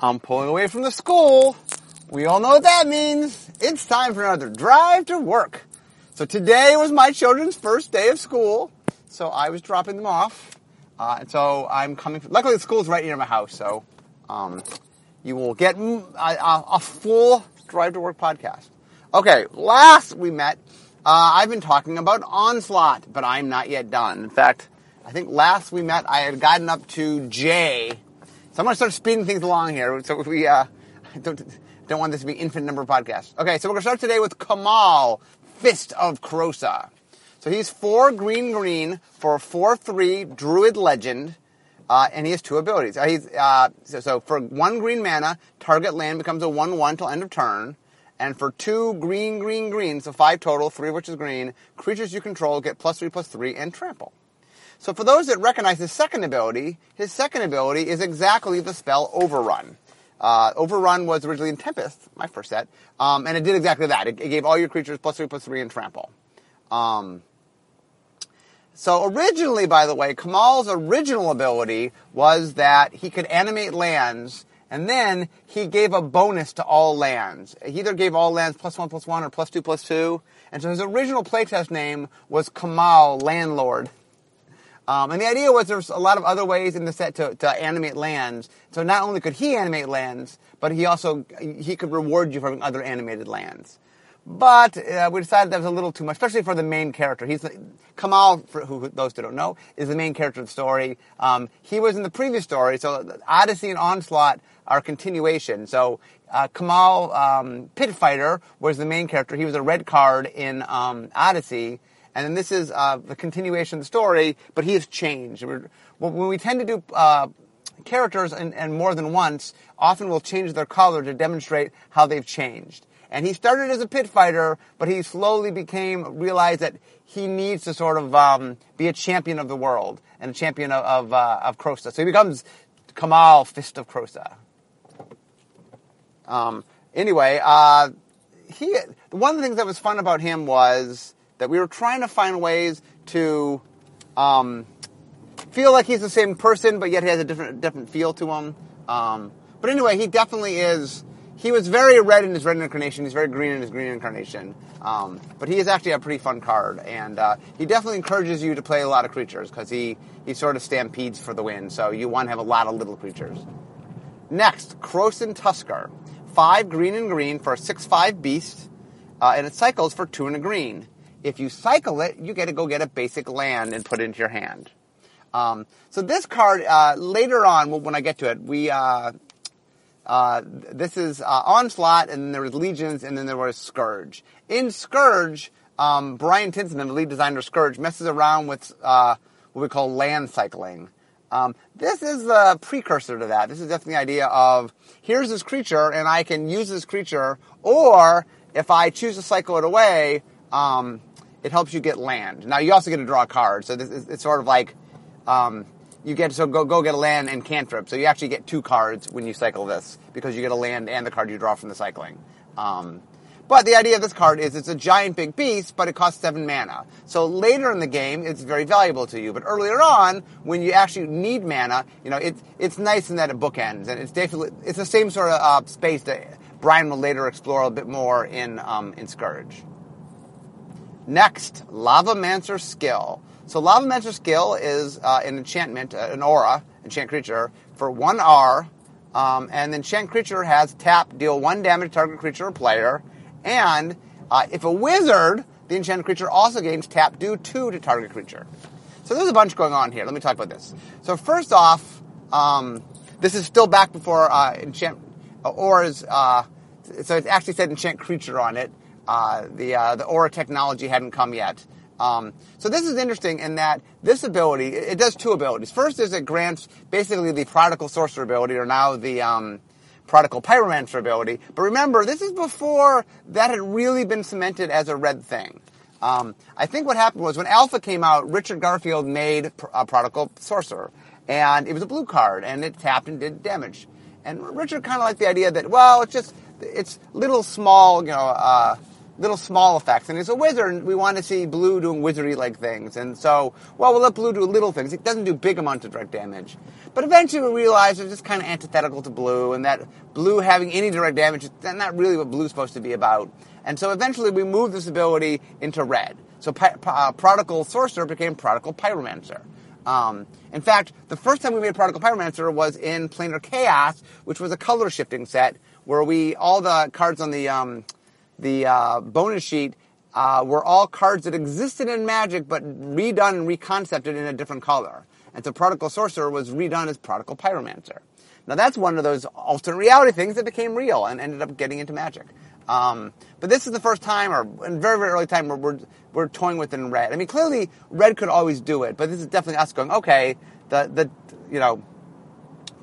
I'm pulling away from the school. We all know what that means. It's time for another drive to work. So today was my children's first day of school, so I was dropping them off. Uh, and so I'm coming. Luckily, the school's right near my house, so um, you will get a, a, a, full drive to work podcast. Okay, last we met, uh, I've been talking about onslaught, but I'm not yet done. In fact, I think last we met, I had gotten up to J. So I'm going to start speeding things along here. So we uh, don't don't want this to be infinite number of podcasts. Okay, so we're going to start today with Kamahl Fist of Krosa. So he's four green green for a four three druid legend, uh, and he has two abilities. Uh, he's uh, so, so, for one green mana, target land becomes a one one till end of turn, and for two green green green, so five total, three of which is green, creatures you control get plus three plus three and trample. So for those that recognize his second ability, his second ability is exactly the spell Overrun. Uh, Overrun was originally in Tempest, my first set, um, and it did exactly that. It, it, gave all your creatures plus three plus three and trample. Um, so originally, by the way, Kamahl's original ability was that he could animate lands, and then he gave a bonus to all lands. He either gave all lands plus one plus one or plus two plus two. And so his original playtest name was Kamahl Landlord. Um, and the idea was there's a lot of other ways in the set to, to animate lands. So not only could he animate lands, but he also he could reward you for other animated lands. But uh, we decided that was a little too much, especially for the main character. He's Kamahl, for who those who don't know, is the main character of the story. Um, he was in the previous story, so Odyssey and Onslaught are continuation. So uh, Kamahl um, Pit Fighter was the main character. He was a red card in um, Odyssey, and then this is uh, the continuation of the story. But he has changed. We're, when we tend to do uh, characters and, and more than once, often we'll change their color to demonstrate how they've changed. And he started as a pit fighter, but he slowly became, realized that he needs to sort of um, be a champion of the world and a champion of, of, uh, of. So he becomes Kamahl Fist of Krosa. Um, anyway, uh, he, one of the things that was fun about him was that we were trying to find ways to um, feel like he's the same person, but yet he has a different, different feel to him. Um, but anyway, he definitely is he was very red in his red incarnation. He's very green in his green incarnation. Um, but he is actually a pretty fun card, and uh, he definitely encourages you to play a lot of creatures because he he sort of stampedes for the win. So you want to have a lot of little creatures. Next, Krosan Tusker, five green and green for a six-five beast, uh, and it cycles for two and a green. If you cycle it, you get to go get a basic land and put it into your hand. Um, so this card uh, later on, when I get to it, we uh, uh, this is uh, Onslaught, and then there was Legions, and then there was Scourge. In Scourge, um, Brian Tinsman, the lead designer of Scourge, messes around with uh, what we call land cycling. Um, this is the precursor to that. This is definitely the idea of here's this creature, and I can use this creature, or if I choose to cycle it away, um, it helps you get land. Now you also get to draw a card, so this it's sort of like um, you get so go go get a land and cantrip. So you actually get two cards when you cycle this because you get a land and the card you draw from the cycling. Um, but the idea of this card is it's a giant big beast, but it costs seven mana. So later in the game, it's very valuable to you. But earlier on, when you actually need mana, you know, it's it's nice in that it bookends, and it's definitely it's the same sort of uh, space that Brian will later explore a bit more in um, in Scourge. Next, Lavamancer Skill. So Lavamancer skill is uh, an enchantment, uh, an aura, enchant creature, for one R. Um, and the enchant creature has tap, deal one damage to target creature or player. And uh, if a wizard, the enchanted creature also gains tap, do two to target creature. So there's a bunch going on here. Let me talk about this. So first off, um, this is still back before uh, enchant uh. Uh, so it actually said enchant creature on it. Uh, the uh, the aura technology hadn't come yet. Um, so this is interesting in that this ability, it does two abilities. First is it grants basically the prodigal sorcerer ability, or now the um, prodigal pyromancer ability. But remember, this is before that had really been cemented as a red thing. Um, I think what happened was when Alpha came out, Richard Garfield made a prodigal sorcerer, and it was a blue card, and it tapped and did damage. And Richard kind of liked the idea that well, it's just it's little small, you know. Uh, little small effects. And he's a wizard, and we want to see blue doing wizardy like things. And so, well, we'll let blue do little things. It doesn't do big amounts of direct damage. But eventually we realized it's just kind of antithetical to blue, and that blue having any direct damage is not really what blue's supposed to be about. And so eventually we moved this ability into red. So uh, Prodigal Sorcerer became Prodigal Pyromancer. Um, in fact, the first time we made Prodigal Pyromancer was in Planar Chaos, which was a color shifting set where we all the cards on the um, the uh, bonus sheet uh, were all cards that existed in Magic but redone and reconcepted in a different color. And so Prodigal Sorcerer was redone as Prodigal Pyromancer. Now that's one of those alternate reality things that became real and ended up getting into Magic. Um, but this is the first time, or in very, very early time, where we're, we're toying with it in red. I mean, clearly, red could always do it, but this is definitely us going, okay, the, the, you know,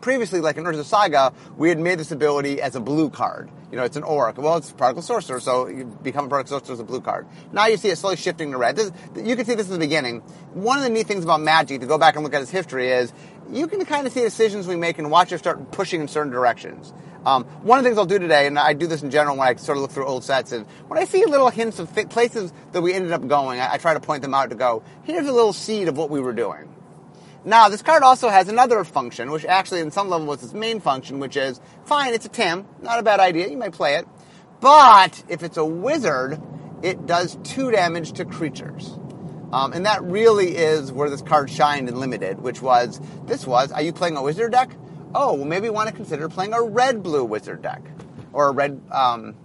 previously, like in Urza Saga, we had made this ability as a blue card. You know, it's an Auric. Well, it's Prodigal Sorcerer, so you become a Prodigal Sorcerer as a blue card. Now you see it slowly shifting to red. This, you can see this in the beginning. One of the neat things about Magic, to go back and look at its history, is you can kind of see decisions we make and watch it start pushing in certain directions. Um, one of the things I'll do today, and I do this in general when I sort of look through old sets, is when I see little hints of th- places that we ended up going, I, I try to point them out to go, here's a little seed of what we were doing. Now, this card also has another function, which actually in some level was its main function, which is, fine, it's a Tim, not a bad idea, you might play it. But, if it's a wizard, it does two damage to creatures. Um, and that really is where this card shined in Limited, which was, this was, are you playing a wizard deck? oh, well, maybe you want to consider playing a red blue wizard deck. Or a red, um,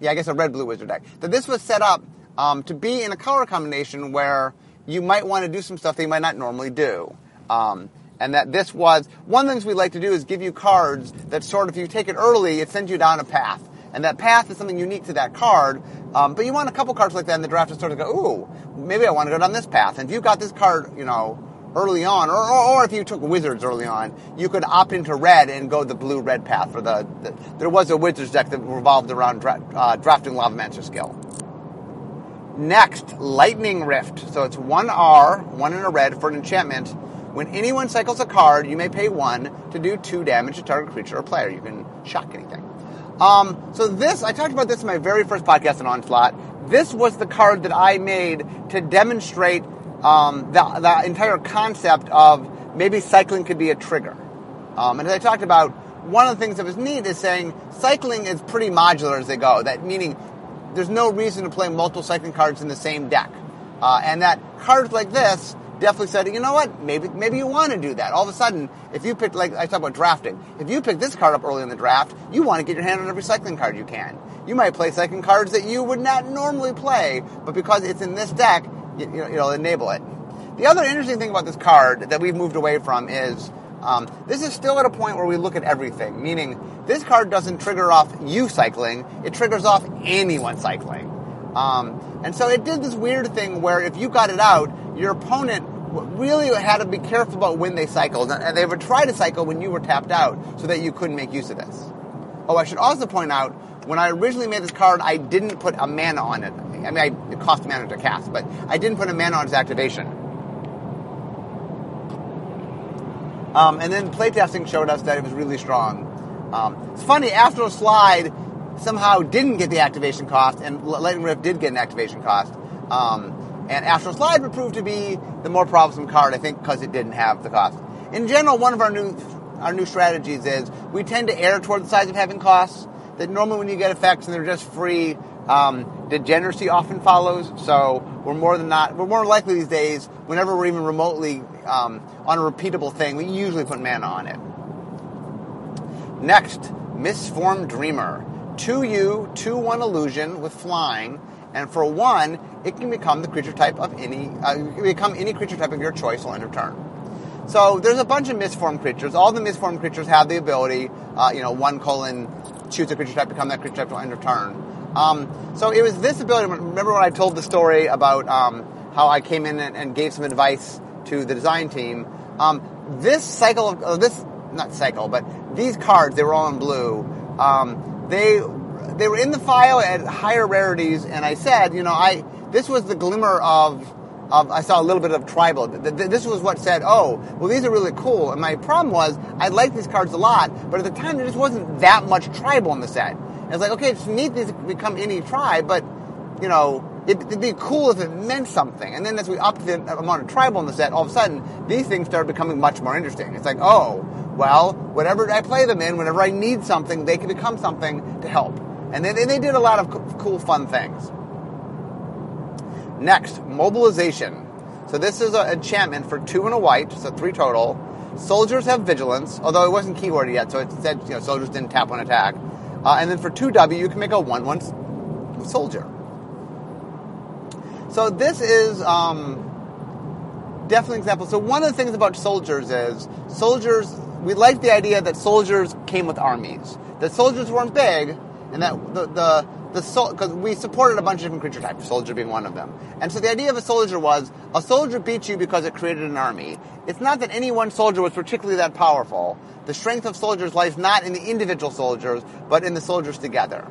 yeah, I guess a red blue wizard deck. That this was set up um, to be in a color combination where you might want to do some stuff that you might not normally do. Um, and that this was one of the things we like to do is give you cards that sort of, if you take it early, it sends you down a path. And that path is something unique to that card. Um, but you want a couple cards like that in the draft to sort of go, ooh, maybe I want to go down this path. And if you got this card, you know, early on, or, or, or, if you took Wizards early on, you could opt into red and go the blue-red path for the, the, There was a Wizards deck that revolved around dra- uh, drafting Lavamancer skill. Next, Lightning Rift. So it's one R, one in a red for an enchantment. When anyone cycles a card, you may pay one to do two damage to target creature or player. You can shock anything. Um, so this, I talked about this in my very first podcast on Onslaught. This was the card that I made to demonstrate um, the, the entire concept of maybe cycling could be a trigger. Um, and as I talked about, one of the things that was neat is saying cycling is pretty modular as they go. That meaning there's no reason to play multiple cycling cards in the same deck. Uh, and that cards like this definitely said, you know what, maybe maybe you want to do that. All of a sudden, if you pick, like I talk about drafting, if you pick this card up early in the draft, you want to get your hand on every cycling card you can. You might play cycling cards that you would not normally play, but because it's in this deck, you, you know, it'll enable it. The other interesting thing about this card that we've moved away from is um, this is still at a point where we look at everything, meaning this card doesn't trigger off you cycling, it triggers off anyone cycling. Um, and so it did this weird thing where if you got it out, your opponent really had to be careful about when they cycled, and they would try to cycle when you were tapped out so that you couldn't make use of this. Oh, I should also point out, when I originally made this card, I didn't put a mana on it. I mean, I, it cost mana to cast, but I didn't put a mana on its activation. Um, and then playtesting showed us that it was really strong. Um, it's funny, Astral Slide somehow didn't get the activation cost, and Lightning Rift did get an activation cost. Um, and Astral Slide would prove to be the more troublesome card, I think, because it didn't have the cost. In general, one of our new our new strategies is we tend to err toward the sides of having costs. That normally when you get effects and they're just free, um, degeneracy often follows, so we're more than not, we're more likely these days, whenever we're even remotely um, on a repeatable thing, we usually put mana on it. Next, Mistform Dreamer. 2U, 2-1 illusion with flying, and for 1, it can become the creature type of any, uh, become any creature type of your choice will end of turn. So there's a bunch of mistform creatures. All the mistform creatures have the ability, uh, you know, 1 colon, choose a creature type, become that creature type will end of turn. Um, so it was this ability. Remember when I told the story about um, how I came in and, and, gave some advice to the design team? Um, this cycle of uh, this not cycle, but these cards they were all in blue. They they were in the file at higher rarities, and I said, you know, I this was the glimmer of. Of, I saw a little bit of tribal. This was what said, "Oh, well, these are really cool." And my problem was, I liked these cards a lot, but at the time there just wasn't that much tribal in the set. It's like, okay, it's neat these become any tribe, but you know, it'd be cool if it meant something. And then as we upped the amount of tribal in the set, all of a sudden, these things started becoming much more interesting. It's like, oh, well, whatever I play them in, whenever I need something, they can become something to help. And and they did a lot of co- cool, fun things. Next, mobilization. So this is an enchantment for two and a white, so three total. Soldiers have vigilance, although it wasn't keyworded yet, so it said you know soldiers didn't tap one attack. Uh, and then for two W, you can make a one-one soldier. So this is um, definitely an example. So one of the things about soldiers is soldiers. We liked the idea that soldiers came with armies. That soldiers weren't big, and that the the the because we supported a bunch of different creature types, soldier being one of them. And so the idea of a soldier was a soldier beats you because it created an army. It's not that any one soldier was particularly that powerful. The strength of soldiers lies not in the individual soldiers, but in the soldiers together.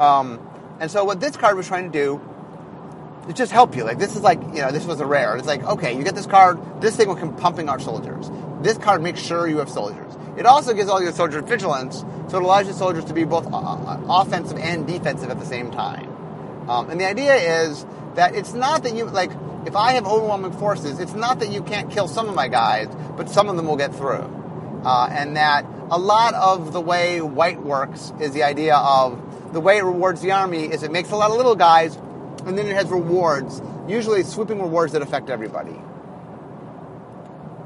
Um, and so what this card was trying to do is just help you. Like this is like you know this was a rare. It's like okay, you get this card. This thing will come pumping our soldiers. This card makes sure you have soldiers. It also gives all your soldiers vigilance, so it allows your soldiers to be both uh, uh, offensive and defensive at the same time. Um, and the idea is that it's not that you like if I have overwhelming forces, it's not that you can't kill some of my guys, but some of them will get through. Uh, and that a lot of the way white works is the idea of the way it rewards the army is it makes a lot of little guys, and then it has rewards, usually sweeping rewards that affect everybody.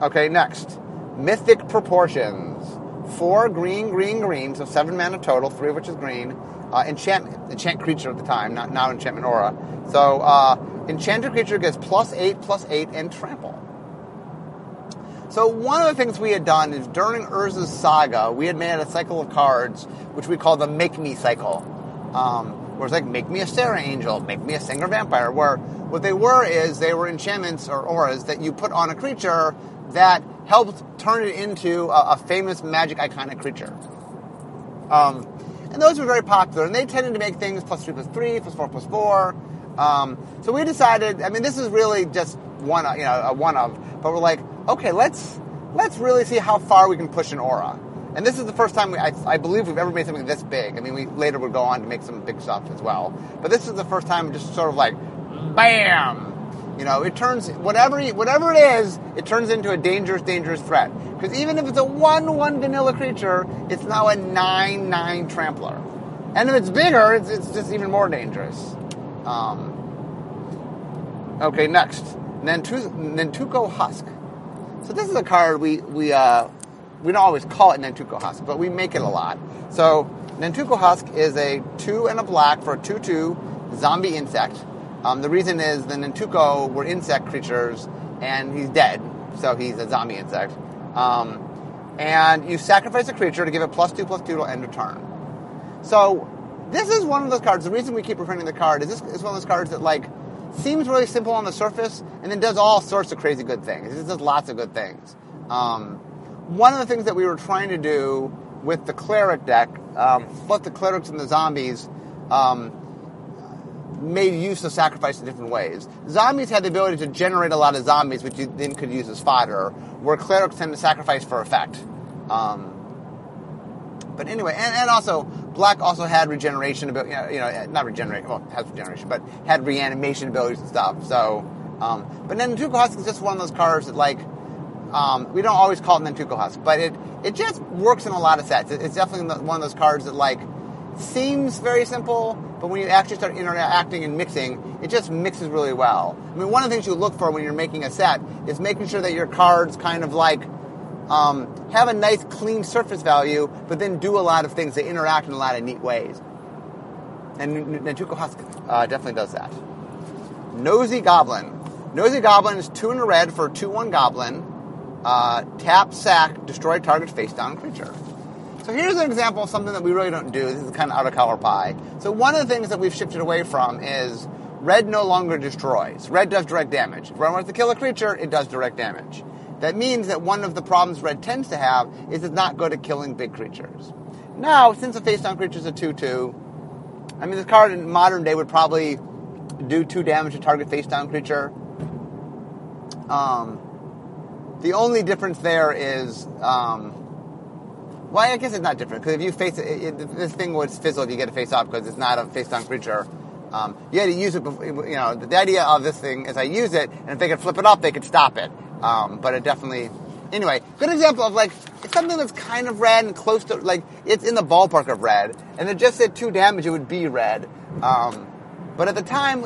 Okay, next. Mythic Proportions. Four green, green, green, so seven mana total, three of which is green. Uh, enchant, enchant creature at the time, not now enchantment aura. So, uh, enchanted creature gets plus eight, plus eight, and trample. So one of the things we had done is during Urza's saga, we had made a cycle of cards, which we call the Make Me cycle. Um, where it's like, make me a Serra Angel, make me a Sengir Vampire, where what they were is they were enchantments or auras that you put on a creature that helped turn it into a, a famous magic iconic creature. Um, and those were very popular, and they tended to make things plus three plus three, plus four plus four. Um, so we decided. I mean, this is really just one, you know, a one of. But we're like, okay, let's let's really see how far we can push an aura. And this is the first time we, I, I, believe we've ever made something this big. I mean, we later would go on to make some big stuff as well. But this is the first time just sort of like, bam, you know, it turns whatever whatever it is, it turns into a dangerous, dangerous threat. Because even if it's a one-one vanilla creature, it's now a nine-nine trampler, and if it's bigger, it's, it's just even more dangerous. Um, okay, next, Nantuko Husk. So this is a card we we uh, we don't always call it Nantuko Husk, but we make it a lot. So Nantuko Husk is a two and a black for a two-two zombie insect. Um, the reason is the Nantuko were insect creatures, and he's dead, so he's a zombie insect. Um, and you sacrifice a creature to give it plus two, plus two to end a turn. So this is one of those cards. The reason we keep reprinting the card is this is one of those cards that like seems really simple on the surface, and then does all sorts of crazy good things. It does lots of good things. Um, one of the things that we were trying to do with the cleric deck, um, both the clerics and the zombies, um, made use of sacrifice in different ways. Zombies had the ability to generate a lot of zombies, which you then could use as fodder, where clerics tend to sacrifice for effect. Um, but anyway, and, and also, Black also had regeneration ability, you know, not regenerate, well, has regeneration, but had reanimation abilities and stuff. So, um, but Nantuko Husk is just one of those cards that, like, um, we don't always call it Nantuko Husk, but it, it just works in a lot of sets. It, it's definitely one of those cards that, like, seems very simple, but when you actually start interacting and mixing, it just mixes really well. I mean, one of the things you look for when you're making a set is making sure that your cards kind of like um, have a nice clean surface value, but then do a lot of things that interact in a lot of neat ways. And Nantuko Husk uh, definitely does that. Nosy Goblin. Nosy Goblin is two in a red for a 2 1 goblin. Uh, tap, sack, destroy target face down creature. So here's an example of something that we really don't do. This is kind of out of color pie. So one of the things that we've shifted away from is red no longer destroys. Red does direct damage. If red wants to kill a creature, it does direct damage. That means that one of the problems red tends to have is it's not good at killing big creatures. Now, since a face-down creature is a 2-2, I mean, this card in modern day would probably do 2 damage to target face-down creature. Um, the only difference there is um, well, I guess it's not different because if you face it, it, this thing would fizzle if you get a face off because it's not a face down creature. Um, you had to use it. Before, you know, the idea of this thing is I use it, and if they could flip it up, they could stop it. Um, but it definitely. Anyway, good example of like it's something that's kind of red and close to like it's in the ballpark of red, and it just said two damage, it would be red. Um, but at the time,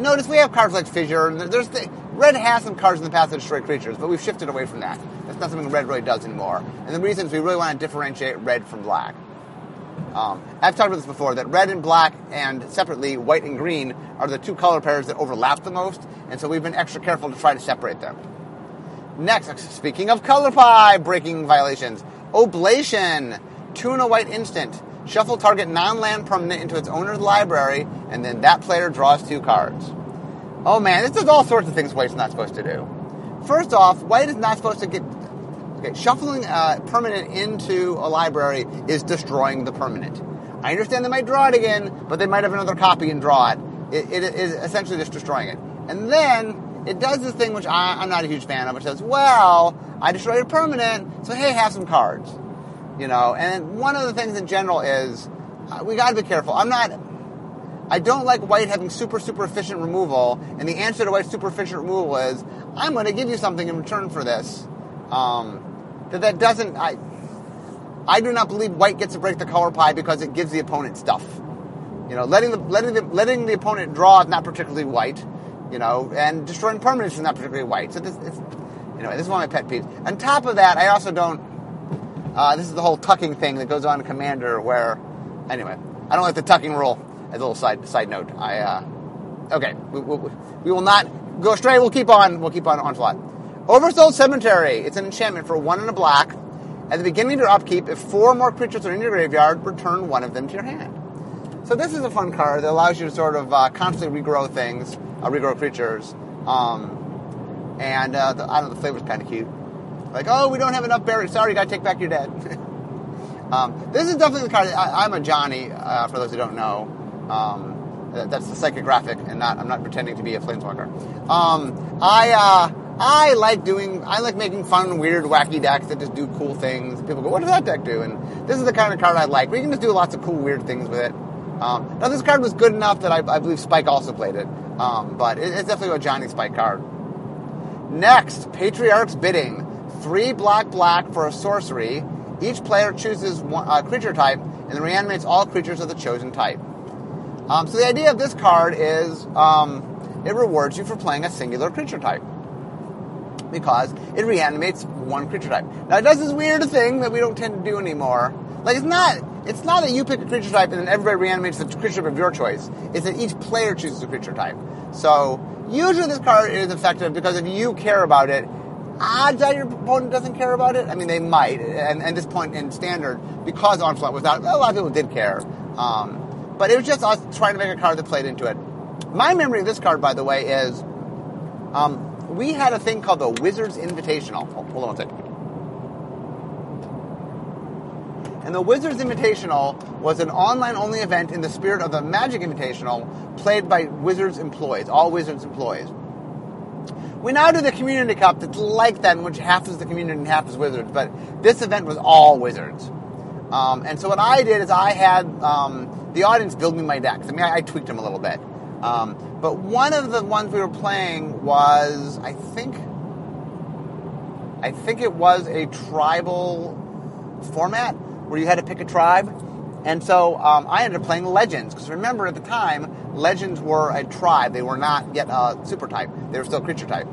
notice we have cards like Fissure, there's the, red has some cards in the past that destroy creatures, but we've shifted away from that. That's not something red really does anymore. And the reason is we really want to differentiate red from black. Um, I've talked about this before that red and black and separately white and green are the two color pairs that overlap the most, and so we've been extra careful to try to separate them. Next, speaking of color pie breaking violations, oblation, tuna white instant. Shuffle target non-land permanent into its owner's library, and then that player draws two cards. Oh man, this does all sorts of things White's not supposed to do. First off, White is not supposed to get Okay, shuffling a permanent into a library is destroying the permanent. I understand they might draw it again, but they might have another copy and draw it. It, it is essentially just destroying it. And then it does this thing which I, am not a huge fan of, which says, well, I destroyed a permanent, so hey, have some cards. You know, and one of the things in general is uh, we gotta be careful. I'm not, I don't like white having super, super efficient removal, and the answer to white's super efficient removal is, I'm gonna give you something in return for this. Um, that that doesn't. I I do not believe white gets to break the color pie because it gives the opponent stuff. You know, letting the letting the letting the opponent draw is not particularly white. You know, and destroying permanents is not particularly white. So this, it's, know, this is one of my pet peeves. On top of that, I also don't. Uh, this is the whole tucking thing that goes on in Commander, where, anyway, I don't like the tucking rule. As a little side side note, I uh, okay, we, we, we will not go astray. We'll keep on. We'll keep on onslaught. Oversold Cemetery. It's an enchantment for one and a black. At the beginning of your upkeep, if four more creatures are in your graveyard, return one of them to your hand. So this is a fun card that allows you to sort of uh, constantly regrow things, uh, regrow creatures. Um, and uh, the, I don't know, the flavor's kind of cute. Like, oh, we don't have enough berries. Sorry, you got to take back your dead. um, this is definitely the card. I, am a Johnny, uh, for those who don't know. Um, that's the psychographic, and not I'm not pretending to be a planeswalker. Um, I uh, I like doing, I like making fun, weird, wacky decks that just do cool things. People go, what does that deck do? And this is the kind of card I like. We can just do lots of cool, weird things with it. Um, now, this card was good enough that I, I believe Spike also played it. Um, but it, it's definitely a Johnny Spike card. Next, Patriarch's Bidding. Three black black for a sorcery. Each player chooses one uh, creature type and then reanimates all creatures of the chosen type. Um, so the idea of this card is um, it rewards you for playing a singular creature type because it reanimates one creature type. Now it does this weird thing that we don't tend to do anymore. Like it's not it's not that you pick a creature type and then everybody reanimates the creature type of your choice. It's that each player chooses a creature type. So usually this card is effective because if you care about it, odds are your opponent doesn't care about it. I mean, they might, and at this point in standard, because onslaught was out, a lot of people did care. Um, but it was just us trying to make a card that played into it. My memory of this card, by the way, is um, we had a thing called the Wizards Invitational. Oh, hold on one second. And the Wizards Invitational was an online only event in the spirit of the Magic Invitational played by Wizards employees, all Wizards employees. We now do the Community Cup that's like that, in which half is the community and half is Wizards, but this event was all Wizards. Um, and so what I did is I had um, the audience build me my decks. I mean, I, I tweaked them a little bit. Um, but one of the ones we were playing was, I think, I think it was a tribal format where you had to pick a tribe. And so um, I ended up playing Legends because remember at the time, Legends were a tribe. They were not yet a super type. They were still creature type.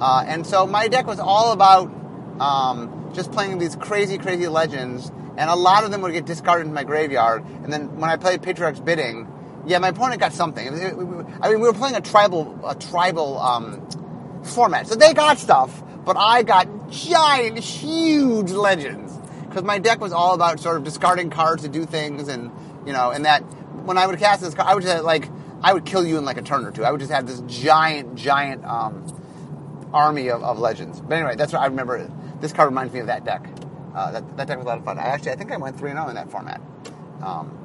Uh, and so my deck was all about um, just playing these crazy, crazy Legends. And a lot of them would get discarded in my graveyard. And then when I played Patriarch's Bidding, yeah, my opponent got something. I mean, we were playing a tribal, a tribal um, format, so they got stuff, but I got giant, huge legends because my deck was all about sort of discarding cards to do things, and you know, and that when I would cast this card, I would just like I would kill you in like a turn or two. I would just have this giant, giant um, army of, of legends. But anyway, that's what I remember. This card reminds me of that deck. Uh, that, that deck was a lot of fun. I actually, I think I went three and zero oh in that format. Um,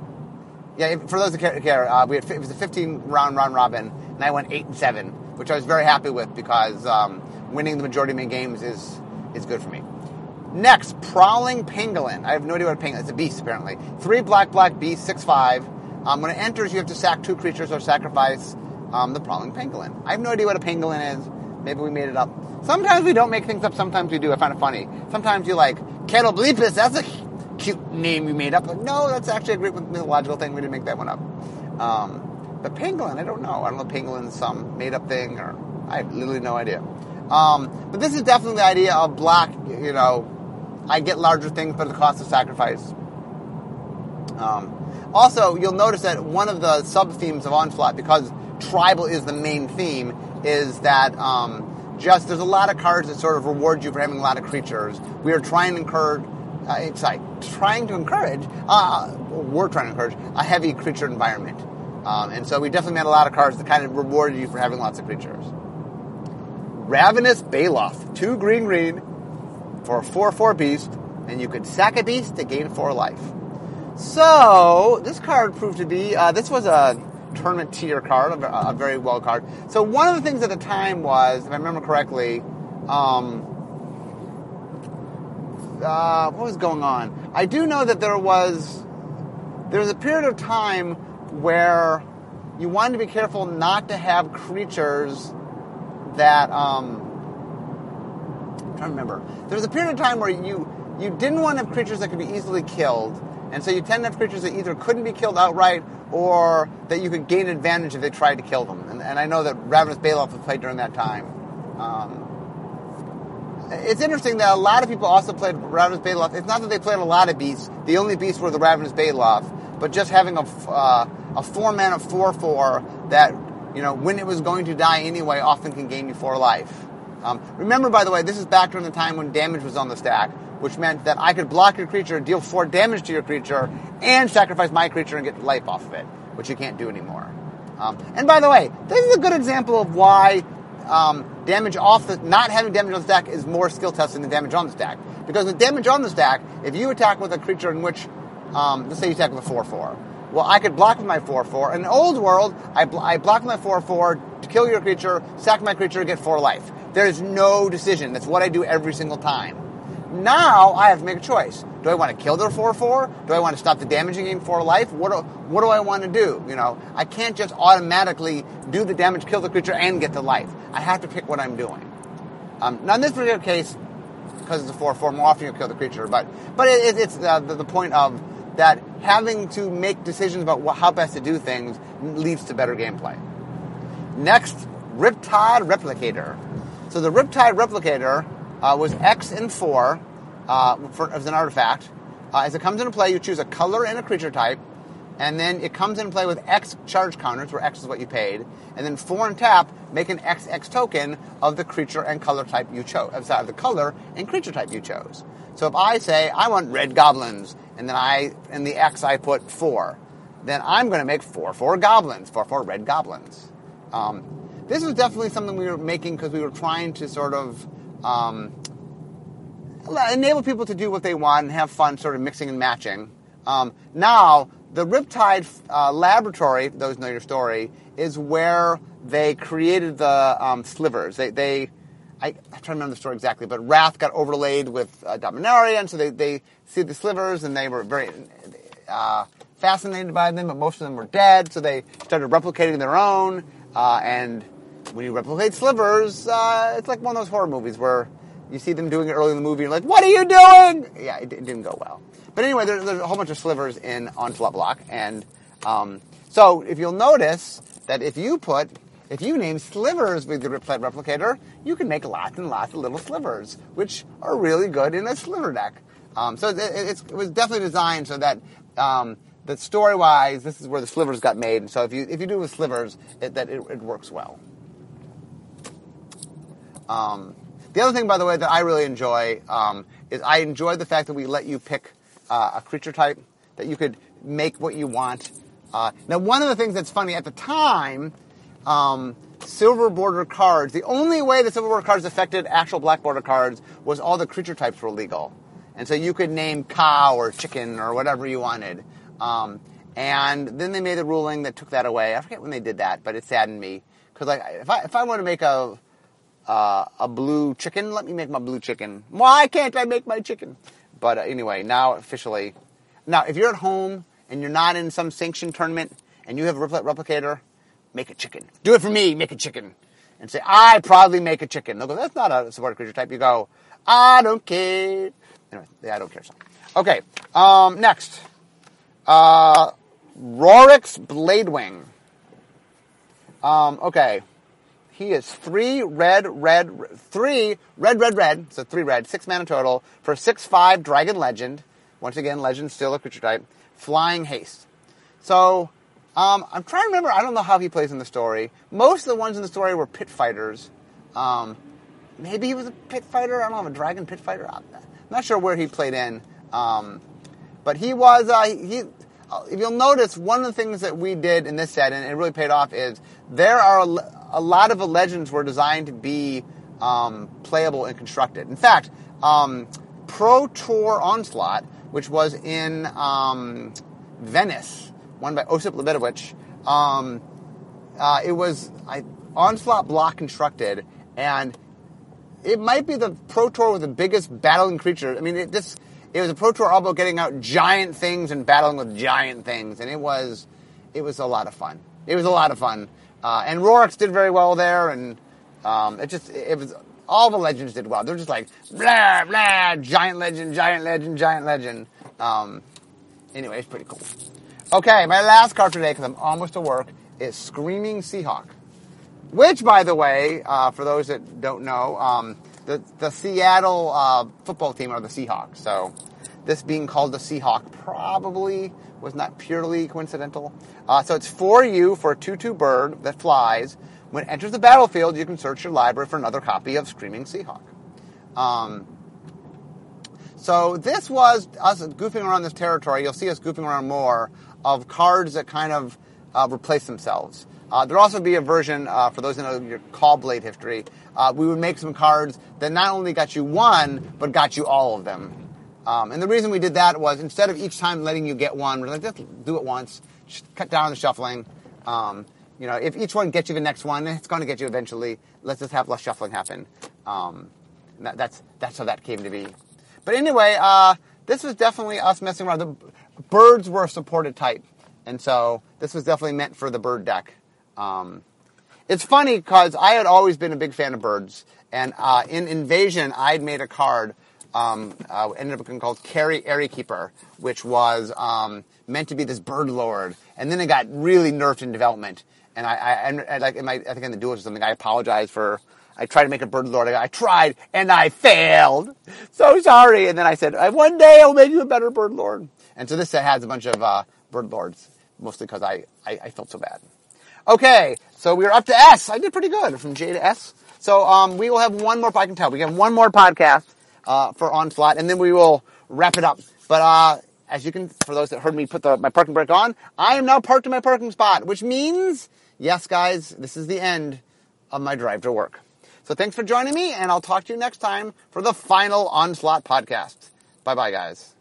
yeah, for those that care, uh, we had, it was a 15 round round robin, and I went eight and seven, which I was very happy with because um, winning the majority of my games is is good for me. Next, prowling pangolin. I have no idea what a pangolin. It's a beast apparently. Three black black beast, six five. Um, when it enters, you have to sack two creatures or sacrifice um, the prowling pangolin. I have no idea what a pangolin is. Maybe we made it up. Sometimes we don't make things up. Sometimes we do. I find it funny. Sometimes you like Catoblepas. That's a cute name you made up. Like, no, that's actually a great mythological thing. We didn't make that one up. Um, but pangolin, I don't know. I don't know pangolin's some made up thing or I have literally no idea. Um, but this is definitely the idea of black, you know, I get larger things, but at the cost of sacrifice. Um, also, you'll notice that one of the sub themes of Onslaught, because tribal is the main theme, is that um, just there's a lot of cards that sort of reward you for having a lot of creatures. We are trying to encourage, uh, like trying to encourage, uh, we're trying to encourage a heavy creature environment. Um, and so we definitely made a lot of cards that kind of rewarded you for having lots of creatures. Ravenous Baloth, two green green for a 4 4 beast, and you could sack a beast to gain 4 life. So, this card proved to be, uh, this was a tournament tier card, a, a, very well card. So, one of the things at the time was, if I remember correctly, um, uh, what was going on? I do know that there was there was a period of time where you wanted to be careful not to have creatures that um, I'm trying to remember. There was a period of time where you you didn't want to have creatures that could be easily killed, and so you tend to have creatures that either couldn't be killed outright or that you could gain advantage if they tried to kill them. And, and I know that Ravenous Baloth was played during that time. Um, it's interesting that a lot of people also played Ravenous Baloth. It's not that they played a lot of beasts. The only beasts were the Ravenous Baloth, but just having a, uh, a four mana four four that you know, when it was going to die anyway, often can gain you four life. Um, remember, by the way, this is back during the time when damage was on the stack, which meant that I could block your creature, deal four damage to your creature, and sacrifice my creature and get life off of it, which you can't do anymore. Um, and by the way, this is a good example of why um, damage off the not having damage on the stack is more skill testing than damage on the stack. Because with damage on the stack, if you attack with a creature in which, um, let's say you attack with a four four, well, I could block with my 4-4. In old world, I, bl- I block my 4-4 to kill your creature, sack my creature, get 4 life. There's no decision. That's what I do every single time. Now, I have to make a choice. Do I want to kill their 4-4? Do I want to stop the damage game for life? What do, what do I want to do? You know, I can't just automatically do the damage, kill the creature, and get the life. I have to pick what I'm doing. Um, now, in this particular case, because it's a 4-4, more often you'll kill the creature, but, but it, it's uh, the, the point of that having to make decisions about how best to do things leads to better gameplay. Next, Riptide Replicator. So the Riptide Replicator uh, was X and 4 uh, for, as an artifact. Uh, as it comes into play, you choose a color and a creature type, and then it comes into play with X charge counters, where X is what you paid, and then 4 and tap, make an XX token of the creature and color type you chose, of the color and creature type you chose. So if I say I want red goblins, and then I in the X I put four, then I'm going to make four four goblins, four four red goblins. Um, this was definitely something we were making because we were trying to sort of um, enable people to do what they want and have fun, sort of mixing and matching. Um, now, the Riptide uh, Laboratory, those know your story, is where they created the um, slivers. They, they I, I try to remember the story exactly, but Rath got overlaid with uh, Dominaria, and so they, they see the slivers, and they were very uh, fascinated by them, but most of them were dead, so they started replicating their own, uh, and when you replicate slivers, uh, it's like one of those horror movies where you see them doing it early in the movie, and you're like, what are you doing? Yeah, it, it didn't go well. But anyway, there, there's a whole bunch of slivers in Onslaught Block, and um, so if you'll notice that if you put if you name slivers with the Riptide Replicator, you can make lots and lots of little slivers, which are really good in a sliver deck. Um, so it, it, was definitely designed so that um, that story-wise, this is where the slivers got made. So if you if you do it with slivers, it, that it, it works well. Um, the other thing, by the way, that I really enjoy um, is I enjoy the fact that we let you pick uh, a creature type that you could make what you want. Uh, now, one of the things that's funny at the time um, silver border cards. The only way the silver border cards affected actual black border cards was all the creature types were legal. And so you could name cow or chicken or whatever you wanted. Um, and then they made a ruling that took that away. I forget when they did that, but it saddened me. Because like, if I, if I want to make a, uh, a blue chicken, let me make my blue chicken. Why can't I make my chicken? But uh, anyway, now officially, now if you're at home and you're not in some sanctioned tournament and you have a repl- replicator, make a chicken. Do it for me, make a chicken. And say, I proudly make a chicken. They'll go, that's not a supported creature type. You go, I don't care. Anyway, I don't care. Okay, um, next. Uh, Rorix Bladewing. Um, okay. He is three red, red, three red, red, red. So three red, six mana total for six five Dragon Legend. Once again, Legend still a creature type. Flying haste. So um, I'm trying to remember. I don't know how he plays in the story. Most of the ones in the story were pit fighters. Um, maybe he was a pit fighter. I don't know, a dragon pit fighter. I'm not sure where he played in. Um, but he was. Uh, he. If you'll notice, one of the things that we did in this set, and it really paid off, is there are a, lot of the legends were designed to be um, playable and constructed. In fact, um, Pro Tour Onslaught, which was in um, Venice, won by Osyp Lebedowicz, um, uh, it was I, Onslaught block constructed, and it might be the Pro Tour with the biggest battling creature. I mean, it just it was a Pro Tour all about getting out giant things and battling with giant things, and it was it was a lot of fun. It was a lot of fun, uh, and Rorix did very well there, and um, it just it was all the legends did well. They're just like blah blah, giant legend, giant legend, giant legend. Um, anyway, it's pretty cool. Okay, my last card today because I'm almost to work is Screaming Seahawk, which, by the way, uh, for those that don't know. Um, the, the Seattle uh, football team are the Seahawks. So this being called the Seahawk probably was not purely coincidental. Uh, so it's for you for a 2-2 bird that flies. When it enters the battlefield, you can search your library for another copy of Screaming Seahawk. Um, so this was us goofing around this territory. You'll see us goofing around more of cards that kind of uh, replace themselves. Uh, there'll also be a version, uh, for those who know your Caw-Blade history, uh, we would make some cards that not only got you one, but got you all of them. Um, and the reason we did that was instead of each time letting you get one, we're like, just do it once, just cut down on the shuffling. Um, you know, if each one gets you the next one, it's going to get you eventually. Let's just have less shuffling happen. Um, that, that's that's how that came to be. But anyway, uh, this was definitely us messing around. The birds were a supported type, and so this was definitely meant for the bird deck. Um, it's funny because I had always been a big fan of birds, and uh, in Invasion, I'd made a card. Um, uh, ended up being called Carry Airy Keeper, which was um, meant to be this bird lord, and then it got really nerfed in development. And I, I, and like in my, I think in the duels or something, I apologized for. I tried to make a bird lord. I, I tried and I failed. So sorry. And then I said, one day I'll make you a better bird lord. And so this set has a bunch of uh, bird lords, mostly because I, I, I felt so bad. Okay, so we're up to S. I did pretty good from J to S. So um, we will have one more. I can tell we have one more podcast uh, for Onslaught, and then we will wrap it up. But uh, as you can, for those that heard me put the, my parking brake on, I am now parked in my parking spot, which means, yes, guys, this is the end of my drive to work. So thanks for joining me, and I'll talk to you next time for the final Onslaught podcast. Bye bye, guys.